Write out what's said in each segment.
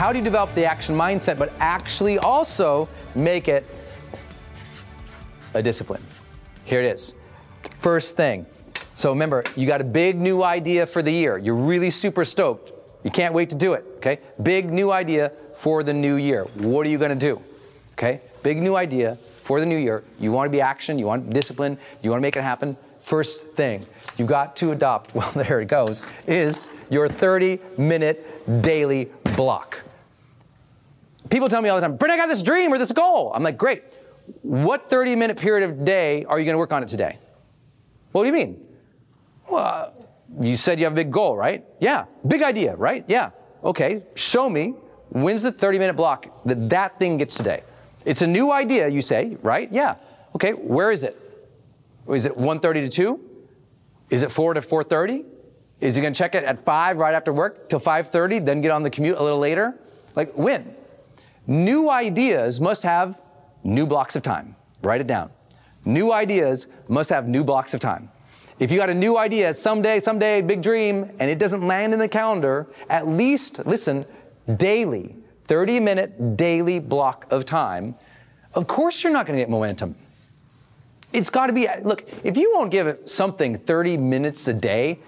How do you develop the action mindset, but actually also make it a discipline? Here it is. First thing. So remember, you got a big new idea for the year. You're really super stoked. You can't wait to do it, okay? Big new idea for the new year. What are you gonna do? Okay? Big new idea for the new year. You wanna be action, you want discipline, you wanna make it happen. First thing you've got to adopt, well, there it goes, is your 30 minute daily block. People tell me all the time, Brent, I got this dream or this goal. I'm like, great. What 30 minute period of day are you gonna work on it today? What do you mean? Well, you said you have a big goal, right? Yeah. Big idea, right? Yeah. Okay. Show me when's the 30 minute block that that thing gets today. It's a new idea, you say, right? Yeah. Okay. Where is it? Is it 1.30 to 2? Is it 4 to 4.30? Is he going to check it at 5 right after work till 5.30, then get on the commute a little later? Like when? New ideas must have new blocks of time. Write it down. New ideas must have new blocks of time. If you got a new idea, someday, someday, big dream, and it doesn't land in the calendar, at least, listen, daily, 30 minute daily block of time, of course you're not going to get momentum. It's got to be, look, if you won't give it something 30 minutes a day,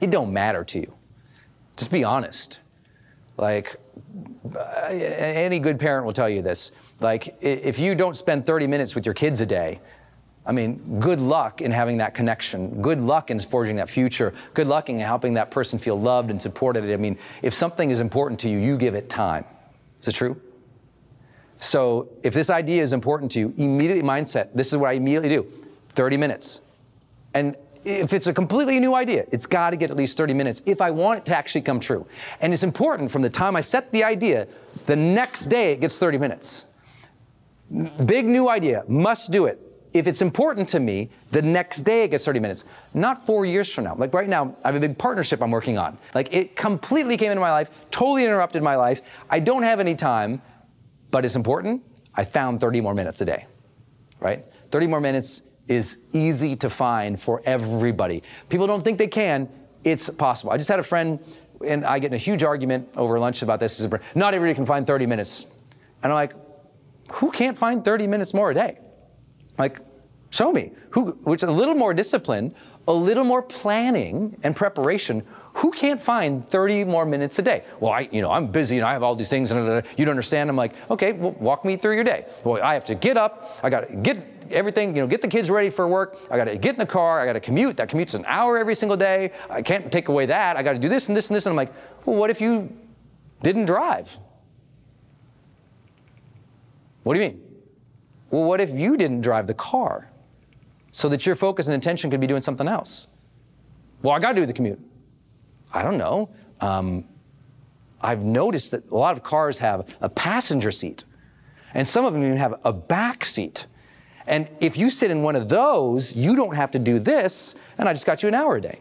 it don't matter to you. Just be honest. Like, any good parent will tell you this. Like, if you don't spend 30 minutes with your kids a day, I mean, good luck in having that connection. Good luck in forging that future. Good luck in helping that person feel loved and supported. I mean, if something is important to you, you give it time. Is it true? So if this idea is important to you, immediately mindset, this is what I immediately do 30 minutes. And if it's a completely new idea, it's got to get at least 30 minutes if I want it to actually come true. And it's important from the time I set the idea, the next day it gets 30 minutes. Big new idea, must do it if it's important to me, the next day it gets 30 minutes, not four years from now. Like right now, I have a big partnership I'm working on. Like it completely came into my life, totally interrupted my life. I don't have any time, but it's important. I found 30 more minutes a day, right? 30 more minutes is easy to find for everybody. People don't think they can. It's possible. I just had a friend, and I get in a huge argument over lunch about this. Not everybody can find 30 minutes. And I'm like, who can't find 30 minutes more a day? Like, show me. Who, which a little more discipline, a little more planning and preparation. Who can't find 30 more minutes a day? Well, I, you know, I'm busy and I have all these things and you don't understand. I'm like, okay, well, walk me through your day. Well, I have to get up. I got to get everything, you know, get the kids ready for work. I got to get in the car. I got to commute. That commute's an hour every single day. I can't take away that. I got to do this and this and this. And I'm like, well, what if you didn't drive? What do you mean? Well, what if you didn't drive the car so that your focus and attention could be doing something else? Well, I got to do the commute. I don't know. Um, I've noticed that a lot of cars have a passenger seat, and some of them even have a back seat. And if you sit in one of those, you don't have to do this, and I just got you an hour a day.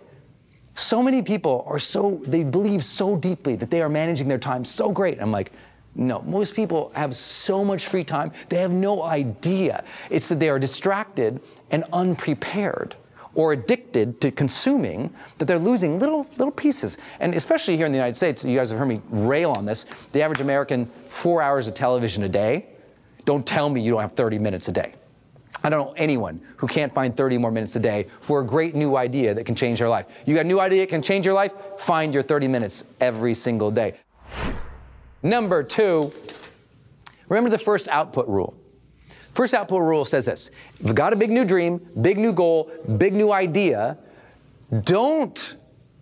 So many people are so, they believe so deeply that they are managing their time so great. I'm like, no, most people have so much free time, they have no idea. It's that they are distracted and unprepared or addicted to consuming that they're losing little little pieces. And especially here in the United States, you guys have heard me rail on this. The average American, four hours of television a day. Don't tell me you don't have 30 minutes a day. I don't know anyone who can't find 30 more minutes a day for a great new idea that can change their life. You got a new idea that can change your life? Find your 30 minutes every single day. Number two, remember the first output rule. First output rule says this if you've got a big new dream, big new goal, big new idea, don't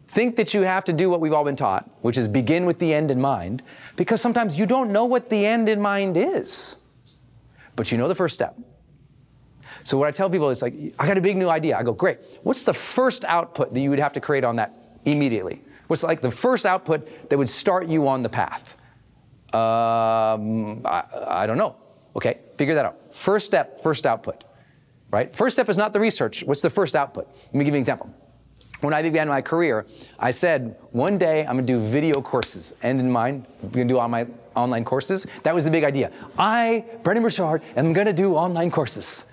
think that you have to do what we've all been taught, which is begin with the end in mind, because sometimes you don't know what the end in mind is. But you know the first step. So what I tell people is like, I got a big new idea. I go, great. What's the first output that you would have to create on that immediately? What's like the first output that would start you on the path? Um, I, I don't know. Okay, figure that out. First step, first output. Right? First step is not the research. What's the first output? Let me give you an example. When I began my career, I said, one day I'm gonna do video courses. End in mind, I'm gonna do all my online courses. That was the big idea. I, Brendon Burchard, am gonna do online courses.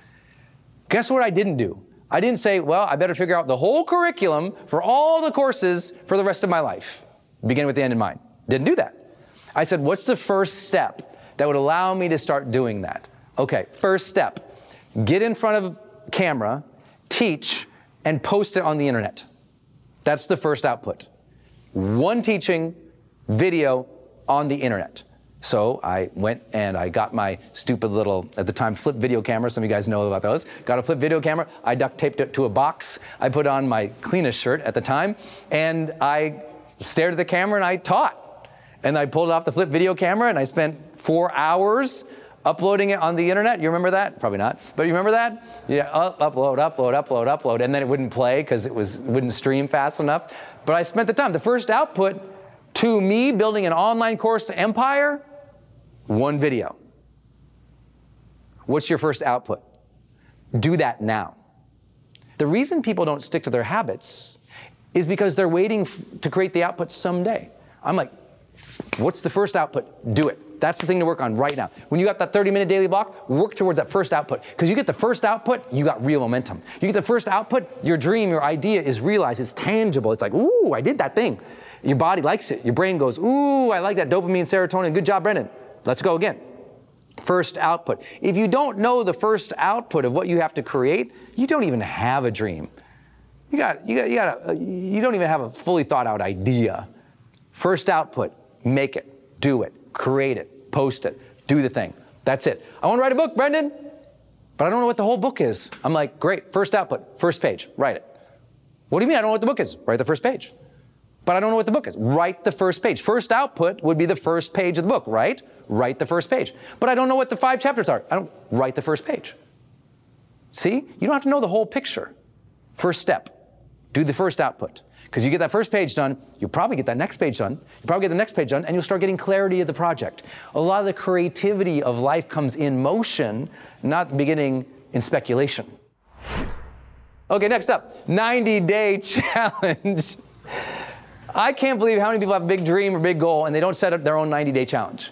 Guess what I didn't do? I didn't say, well, I better figure out the whole curriculum for all the courses for the rest of my life. Begin with the end in mind. Didn't do that. I said, what's the first step that would allow me to start doing that? Okay, first step get in front of camera, teach, and post it on the internet. That's the first output. One teaching video on the internet. So I went and I got my stupid little, at the time, flip video camera. Some of you guys know about those. Got a flip video camera. I duct taped it to a box. I put on my cleanest shirt at the time. And I stared at the camera and I taught. And I pulled off the flip video camera and I spent four hours uploading it on the internet. You remember that? Probably not. But you remember that? Yeah, upload, upload, upload, upload. And then it wouldn't play because it was, wouldn't stream fast enough. But I spent the time. The first output to me building an online course empire one video. What's your first output? Do that now. The reason people don't stick to their habits is because they're waiting f- to create the output someday. I'm like, what's the first output? Do it. That's the thing to work on right now. When you got that 30 minute daily block, work towards that first output. Because you get the first output, you got real momentum. You get the first output, your dream, your idea is realized, it's tangible. It's like, ooh, I did that thing. Your body likes it. Your brain goes, ooh, I like that dopamine, serotonin. Good job, Brendon. Let's go again. First output. If you don't know the first output of what you have to create, you don't even have a dream. You got, you got, you got a, uh, you don't even have a fully thought out idea. First output, make it, do it, create it, post it, do the thing. That's it. I want to write a book, Brendon, but I don't know what the whole book is. I'm like, great, first output, first page, write it. What do you mean I don't know what the book is? Write the first page but I don't know what the book is. Write the first page. First output would be the first page of the book, right? Write the first page. But I don't know what the five chapters are. I don't write the first page. See? You don't have to know the whole picture. First step. Do the first output. Because you get that first page done, you'll probably get that next page done, you'll probably get the next page done, and you'll start getting clarity of the project. A lot of the creativity of life comes in motion, not beginning in speculation. Okay, next up 90 day challenge. I can't believe how many people have a big dream or big goal and they don't set up their own 90 day challenge.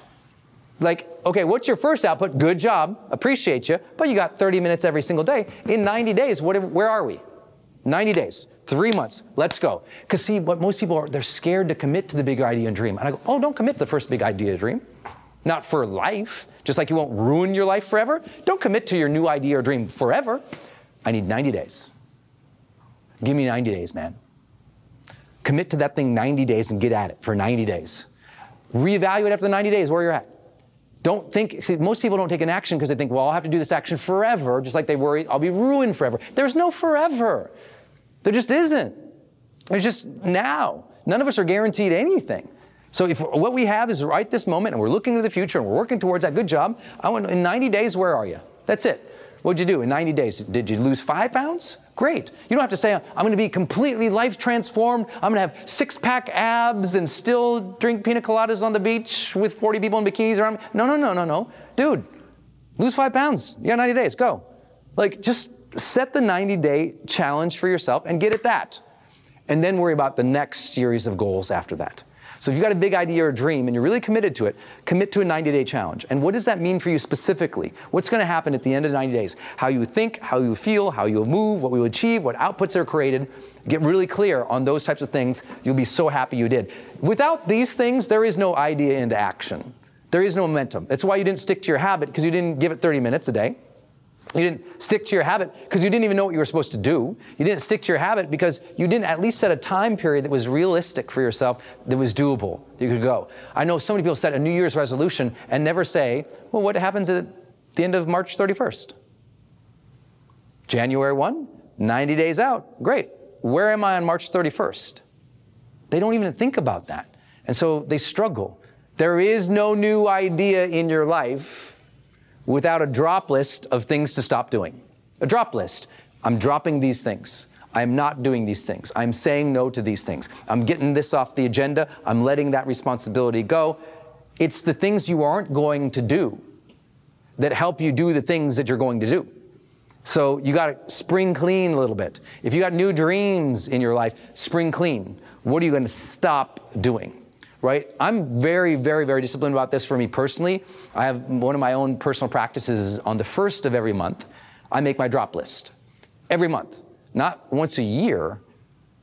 Like, okay, what's your first output? Good job, appreciate you, but you got 30 minutes every single day. In 90 days, what, where are we? 90 days, three months, let's go. Because see, what most people are, they're scared to commit to the big idea and dream. And I go, oh, don't commit to the first big idea and dream. Not for life, just like you won't ruin your life forever. Don't commit to your new idea or dream forever. I need 90 days. Give me 90 days, man. Commit to that thing 90 days and get at it for 90 days. Reevaluate after the 90 days where you're at. Don't think, see, most people don't take an action because they think, well, I'll have to do this action forever, just like they worry, I'll be ruined forever. There's no forever. There just isn't. There's just now. None of us are guaranteed anything. So if what we have is right this moment and we're looking to the future and we're working towards that good job, I want, in 90 days, where are you? That's it. What'd you do in 90 days? Did you lose five pounds? Great. You don't have to say, I'm going to be completely life transformed. I'm going to have six pack abs and still drink pina coladas on the beach with 40 people in bikinis around me. No, no, no, no, no. Dude, lose five pounds. You got 90 days. Go. Like, just set the 90 day challenge for yourself and get at that. And then worry about the next series of goals after that. So if you've got a big idea or a dream and you're really committed to it, commit to a 90 day challenge. And what does that mean for you specifically? What's going to happen at the end of the 90 days? How you think, how you feel, how you move, what you achieve, what outputs are created. Get really clear on those types of things. You'll be so happy you did. Without these things, there is no idea into action. There is no momentum. That's why you didn't stick to your habit because you didn't give it 30 minutes a day. You didn't stick to your habit because you didn't even know what you were supposed to do. You didn't stick to your habit because you didn't at least set a time period that was realistic for yourself, that was doable, that you could go. I know so many people set a New Year's resolution and never say, well, what happens at the end of March 31st? January 1, 90 days out. Great. Where am I on March 31st? They don't even think about that. And so they struggle. There is no new idea in your life without a drop list of things to stop doing. A drop list. I'm dropping these things. I'm not doing these things. I'm saying no to these things. I'm getting this off the agenda. I'm letting that responsibility go. It's the things you aren't going to do that help you do the things that you're going to do. So you got to spring clean a little bit. If you got new dreams in your life, spring clean. What are you going to stop doing? Right? I'm very, very, very disciplined about this for me personally. I have one of my own personal practices on the first of every month. I make my drop list every month, not once a year,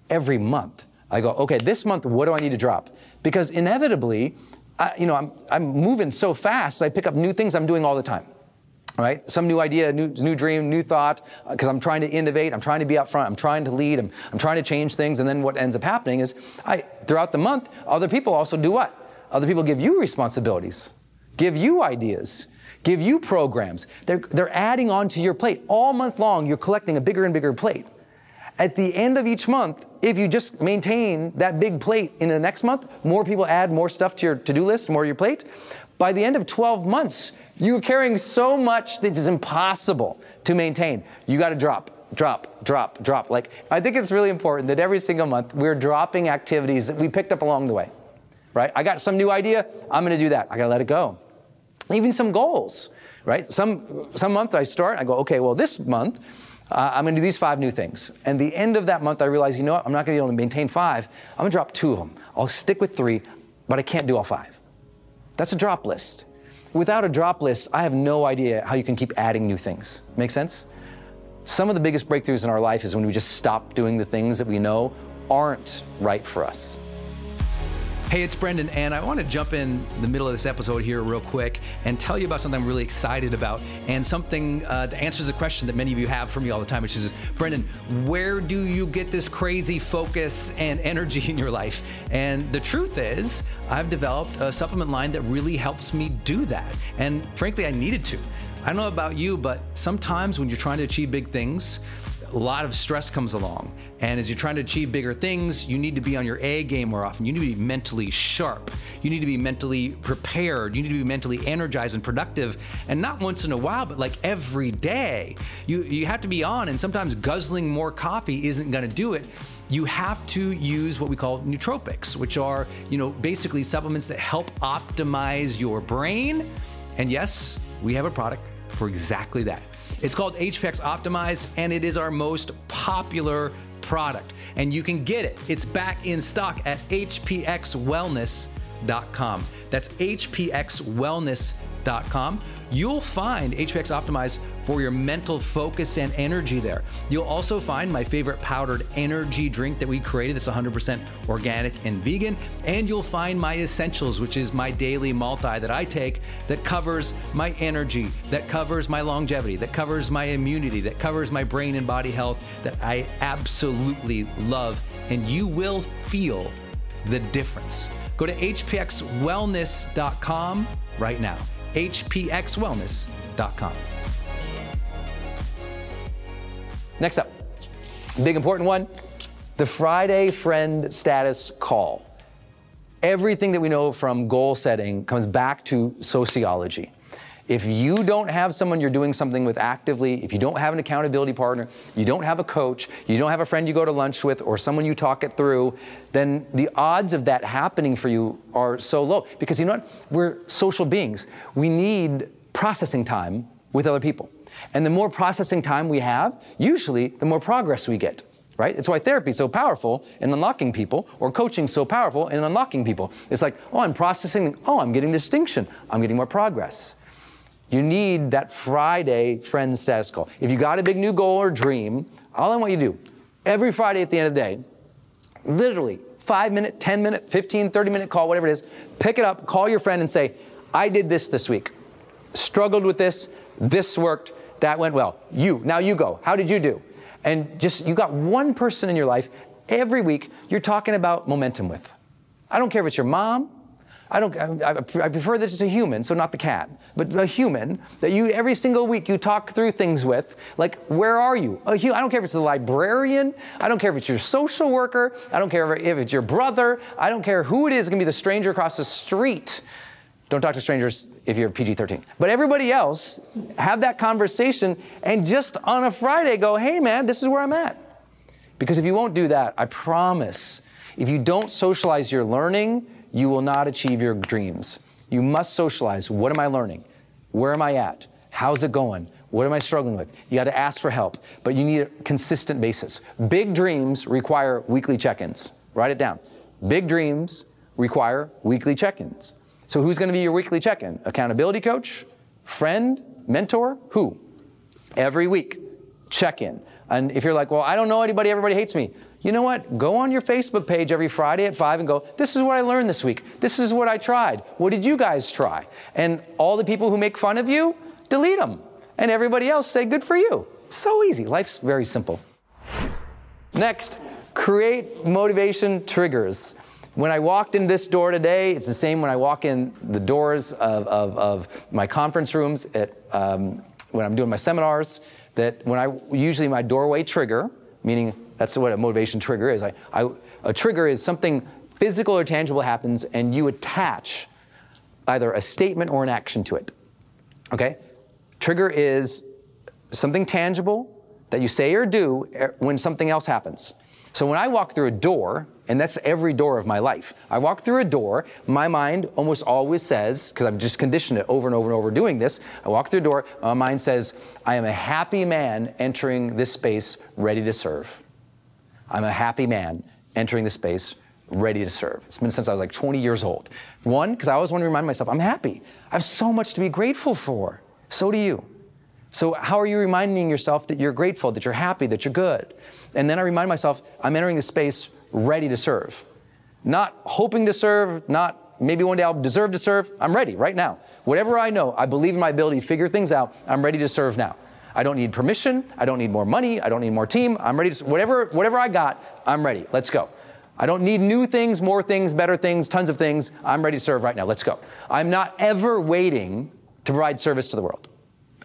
every month. I go, okay, this month, what do I need to drop? Because inevitably, I, you know, I'm, I'm moving so fast, I pick up new things I'm doing all the time. Right? Some new idea, new, new dream, new thought, because uh, I'm trying to innovate, I'm trying to be out front, I'm trying to lead, I'm, I'm trying to change things. And then what ends up happening is I, throughout the month, other people also do what? Other people give you responsibilities, give you ideas, give you programs. They're, they're adding on to your plate. All month long, you're collecting a bigger and bigger plate. At the end of each month, if you just maintain that big plate in the next month, more people add more stuff to your to do list, more your plate. By the end of 12 months, you're carrying so much that is impossible to maintain. You got to drop, drop, drop, drop. Like, I think it's really important that every single month we're dropping activities that we picked up along the way, right? I got some new idea, I'm going to do that. I got to let it go. Even some goals, right? Some, some month I start, I go, okay, well, this month, uh, I'm going to do these five new things. And the end of that month, I realize, you know what? I'm not going to be able to maintain five. I'm going to drop two of them. I'll stick with three, but I can't do all five. That's a drop list. Without a drop list, I have no idea how you can keep adding new things. Make sense? Some of the biggest breakthroughs in our life is when we just stop doing the things that we know aren't right for us. Hey, it's Brendon, and I want to jump in the middle of this episode here real quick and tell you about something I'm really excited about and something uh, that answers a question that many of you have for me all the time, which is Brendon, where do you get this crazy focus and energy in your life? And the truth is, I've developed a supplement line that really helps me do that. And frankly, I needed to. I don't know about you, but sometimes when you're trying to achieve big things, a lot of stress comes along. And as you're trying to achieve bigger things, you need to be on your A game more often. You need to be mentally sharp. You need to be mentally prepared. You need to be mentally energized and productive. And not once in a while, but like every day. You, you have to be on, and sometimes guzzling more coffee isn't going to do it you have to use what we call nootropics, which are, you know, basically supplements that help optimize your brain. And yes, we have a product for exactly that. It's called HPX Optimized, and it is our most popular product. And you can get it. It's back in stock at hpxwellness.com. That's hpxwellness.com. You'll find HPX Optimized for your mental focus and energy there. You'll also find my favorite powdered energy drink that we created that's 100% organic and vegan. And you'll find my essentials, which is my daily multi that I take that covers my energy, that covers my longevity, that covers my immunity, that covers my brain and body health that I absolutely love. And you will feel the difference. Go to hpxwellness.com right now. hpxwellness.com. Next up, big important one the Friday friend status call. Everything that we know from goal setting comes back to sociology. If you don't have someone you're doing something with actively, if you don't have an accountability partner, you don't have a coach, you don't have a friend you go to lunch with, or someone you talk it through, then the odds of that happening for you are so low. Because you know what? We're social beings. We need processing time with other people. And the more processing time we have, usually the more progress we get. Right? It's why therapy is so powerful in unlocking people, or coaching so powerful in unlocking people. It's like, oh, I'm processing, oh, I'm getting distinction, I'm getting more progress. You need that Friday friend status call. If you got a big new goal or dream, all I want you to do, every Friday at the end of the day, literally five minute, 10 minute, 15, 30 minute call, whatever it is, pick it up, call your friend and say, I did this this week. Struggled with this, this worked, that went well. You, now you go. How did you do? And just, you got one person in your life every week you're talking about momentum with. I don't care if it's your mom, I don't. I, I prefer this a human, so not the cat, but a human that you every single week you talk through things with. Like, where are you? A hu- I don't care if it's the librarian. I don't care if it's your social worker. I don't care if it's your brother. I don't care who it is. It can be the stranger across the street. Don't talk to strangers if you're PG 13. But everybody else, have that conversation and just on a Friday go, hey man, this is where I'm at. Because if you won't do that, I promise, if you don't socialize your learning, you will not achieve your dreams. You must socialize. What am I learning? Where am I at? How's it going? What am I struggling with? You got to ask for help, but you need a consistent basis. Big dreams require weekly check ins. Write it down. Big dreams require weekly check ins. So, who's going to be your weekly check in? Accountability coach? Friend? Mentor? Who? Every week, check in. And if you're like, well, I don't know anybody, everybody hates me you know what? Go on your Facebook page every Friday at 5 and go, this is what I learned this week. This is what I tried. What did you guys try? And all the people who make fun of you, delete them. And everybody else say, good for you. So easy. Life's very simple. Next, create motivation triggers. When I walked in this door today, it's the same when I walk in the doors of, of, of my conference rooms at, um, when I'm doing my seminars, that when I usually my doorway trigger, meaning that's what a motivation trigger is. I, I, a trigger is something physical or tangible happens, and you attach either a statement or an action to it. Okay? Trigger is something tangible that you say or do er, when something else happens. So when I walk through a door, and that's every door of my life, I walk through a door, my mind almost always says, because I've just conditioned it over and over and over doing this, I walk through a door, my mind says, I am a happy man entering this space ready to serve. I'm a happy man entering the space ready to serve. It's been since I was like 20 years old. One, because I always want to remind myself, I'm happy. I have so much to be grateful for. So do you. So, how are you reminding yourself that you're grateful, that you're happy, that you're good? And then I remind myself, I'm entering the space ready to serve. Not hoping to serve, not maybe one day I'll deserve to serve. I'm ready right now. Whatever I know, I believe in my ability to figure things out. I'm ready to serve now. I don't need permission. I don't need more money. I don't need more team. I'm ready to, whatever, whatever I got, I'm ready. Let's go. I don't need new things, more things, better things, tons of things. I'm ready to serve right now. Let's go. I'm not ever waiting to provide service to the world.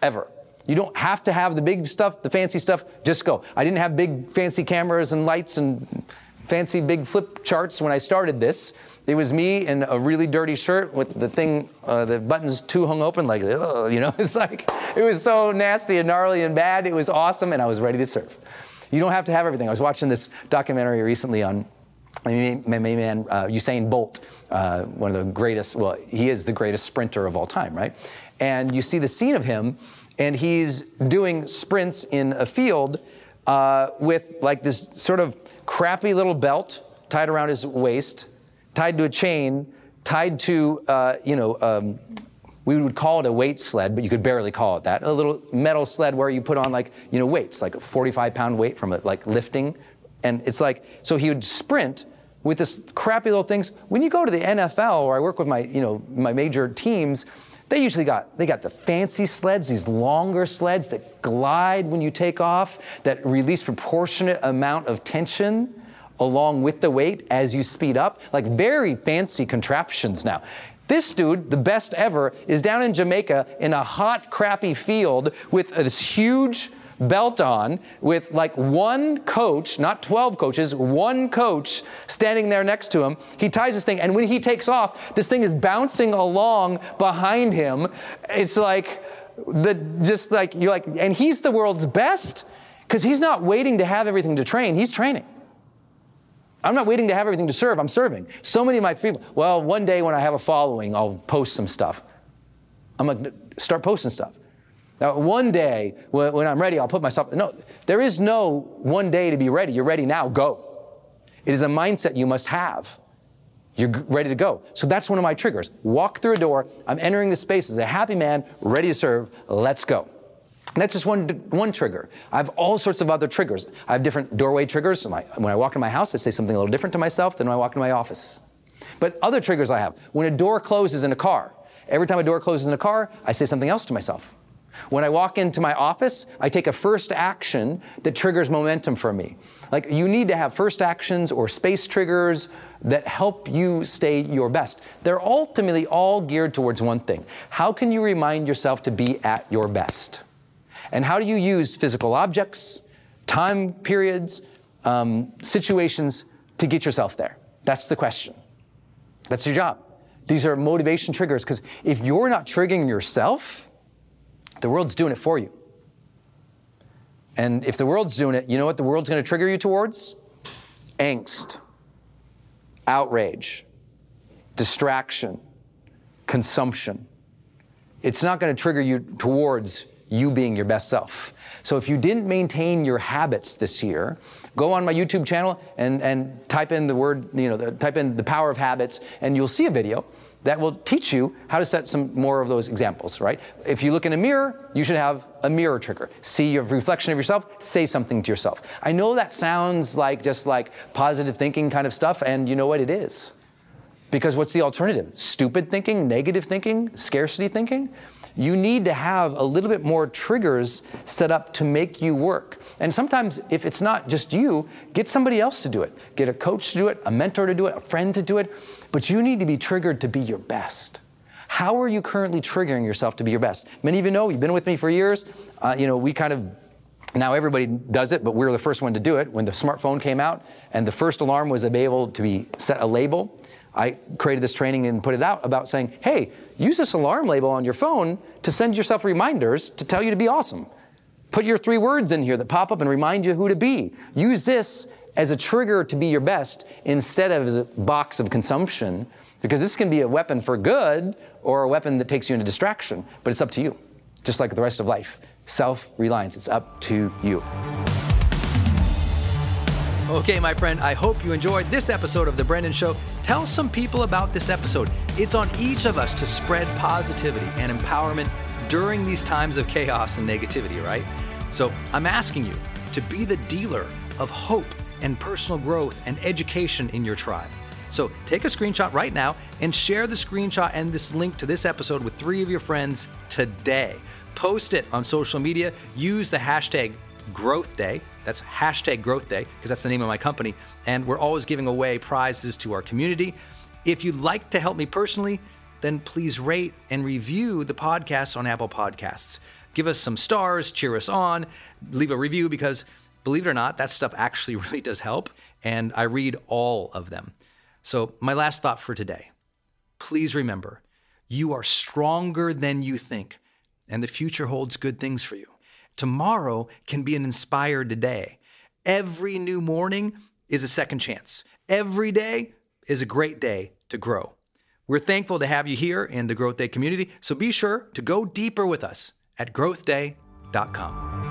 Ever. You don't have to have the big stuff, the fancy stuff. Just go. I didn't have big fancy cameras and lights and fancy big flip charts when I started this. It was me in a really dirty shirt with the thing, uh, the buttons too hung open, like, you know, it's like, it was so nasty and gnarly and bad. It was awesome, and I was ready to serve. You don't have to have everything. I was watching this documentary recently on my man, uh, Usain Bolt, uh, one of the greatest, well, he is the greatest sprinter of all time, right? And you see the scene of him, and he's doing sprints in a field uh, with like this sort of crappy little belt tied around his waist tied to a chain, tied to, uh, you know, um, we would call it a weight sled, but you could barely call it that. A little metal sled where you put on like, you know, weights, like a 45 pound weight from it, like lifting. And it's like, so he would sprint with this crappy little things. When you go to the NFL, or I work with my, you know, my major teams, they usually got they got the fancy sleds, these longer sleds that glide when you take off, that release proportionate amount of tension along with the weight as you speed up. Like very fancy contraptions now. This dude, the best ever, is down in Jamaica in a hot, crappy field with this huge belt on with like one coach, not 12 coaches, one coach standing there next to him. He ties this thing, and when he takes off, this thing is bouncing along behind him. It's like the just like you're like, and he's the world's best because he's not waiting to have everything to train, he's training. I'm not waiting to have everything to serve, I'm serving. So many of my people, well, one day when I have a following, I'll post some stuff. I'm like, start posting stuff. Now, one day when, when I'm ready, I'll put myself, no, there is no one day to be ready. You're ready now, go. It is a mindset you must have. You're ready to go. So that's one of my triggers. Walk through a door. I'm entering the space as a happy man, ready to serve. Let's go. And that's just one, one trigger. I have all sorts of other triggers. I have different doorway triggers. when I walk in my house, I say something a little different to myself than when I walk in my office. But other triggers I have. When a door closes in a car, every time a door closes in a car, I say something else to myself. When I walk into my office, I take a first action that triggers momentum for me. Like you need to have first actions or space triggers that help you stay your best. They're ultimately all geared towards one thing. How can you remind yourself to be at your best? And how do you use physical objects, time periods, um, situations to get yourself there? That's the question. That's your job. These are motivation triggers because if you're not triggering yourself, the world's doing it for you. And if the world's doing it, you know what the world's going to trigger you towards? Angst, outrage, distraction, consumption. It's not going to trigger you towards you being your best self. So if you didn't maintain your habits this year, go on my YouTube channel and, and type in the word, you know, the, type in the power of habits, and you'll see a video that will teach you how to set some more of those examples, right? If you look in a mirror, you should have a mirror trigger. See your reflection of yourself, say something to yourself. I know that sounds like just like positive thinking kind of stuff, and you know what it is. Because what's the alternative? Stupid thinking, negative thinking, scarcity thinking? You need to have a little bit more triggers set up to make you work. And sometimes, if it's not just you, get somebody else to do it. Get a coach to do it, a mentor to do it, a friend to do it. But you need to be triggered to be your best. How are you currently triggering yourself to be your best? Many of you know, you've been with me for years. Uh, you know, we kind of now everybody does it, but we were the first one to do it. When the smartphone came out and the first alarm was able to be set a label, I created this training and put it out about saying, hey, use this alarm label on your phone to send yourself reminders to tell you to be awesome. Put your three words in here that pop up and remind you who to be. Use this as a trigger to be your best instead of as a box of consumption, because this can be a weapon for good or a weapon that takes you into distraction, but it's up to you, just like the rest of life. Self reliance, it's up to you. Okay, my friend, I hope you enjoyed this episode of The Brendon Show. Tell some people about this episode. It's on each of us to spread positivity and empowerment during these times of chaos and negativity, right? So I'm asking you to be the dealer of hope and personal growth and education in your tribe. So take a screenshot right now and share the screenshot and this link to this episode with three of your friends today. Post it on social media. Use the hashtag Growth Day. That's hashtag Growth Day because that's the name of my company. And we're always giving away prizes to our community. If you'd like to help me personally, then please rate and review the podcast on Apple Podcasts. Give us some stars, cheer us on, leave a review because believe it or not, that stuff actually really does help. And I read all of them. So, my last thought for today please remember you are stronger than you think, and the future holds good things for you. Tomorrow can be an inspired day. Every new morning is a second chance. Every day is a great day to grow. We're thankful to have you here in the Growth Day community, so be sure to go deeper with us at growthday.com.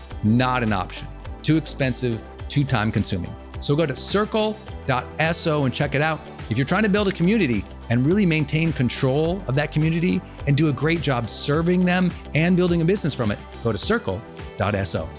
not an option. Too expensive, too time consuming. So go to circle.so and check it out. If you're trying to build a community and really maintain control of that community and do a great job serving them and building a business from it, go to circle.so.